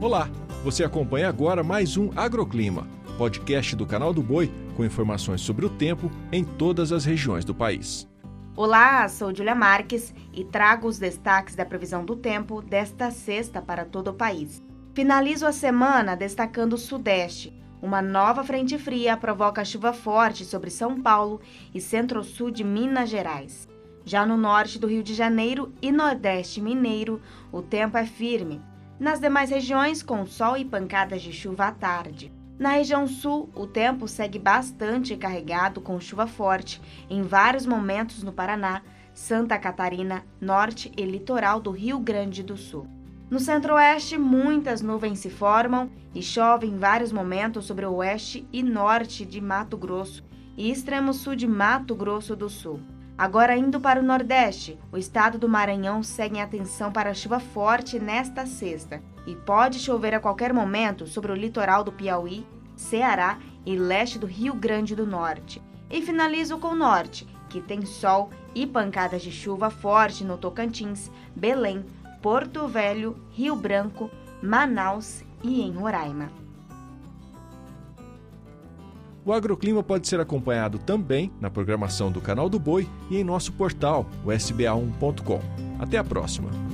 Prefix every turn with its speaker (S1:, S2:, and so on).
S1: Olá, você acompanha agora mais um Agroclima, podcast do canal do Boi com informações sobre o tempo em todas as regiões do país.
S2: Olá, sou Julia Marques e trago os destaques da previsão do tempo desta sexta para todo o país. Finalizo a semana destacando o Sudeste. Uma nova frente fria provoca chuva forte sobre São Paulo e centro-sul de Minas Gerais. Já no norte do Rio de Janeiro e nordeste mineiro, o tempo é firme. Nas demais regiões, com sol e pancadas de chuva à tarde. Na região sul, o tempo segue bastante carregado com chuva forte em vários momentos no Paraná, Santa Catarina, norte e litoral do Rio Grande do Sul. No centro-oeste, muitas nuvens se formam e chove em vários momentos sobre o oeste e norte de Mato Grosso e extremo sul de Mato Grosso do Sul. Agora, indo para o Nordeste, o estado do Maranhão segue em atenção para chuva forte nesta sexta e pode chover a qualquer momento sobre o litoral do Piauí, Ceará e leste do Rio Grande do Norte. E finalizo com o Norte, que tem sol e pancadas de chuva forte no Tocantins, Belém, Porto Velho, Rio Branco, Manaus e em Roraima.
S1: O agroclima pode ser acompanhado também na programação do Canal do Boi e em nosso portal, o sba1.com. Até a próxima!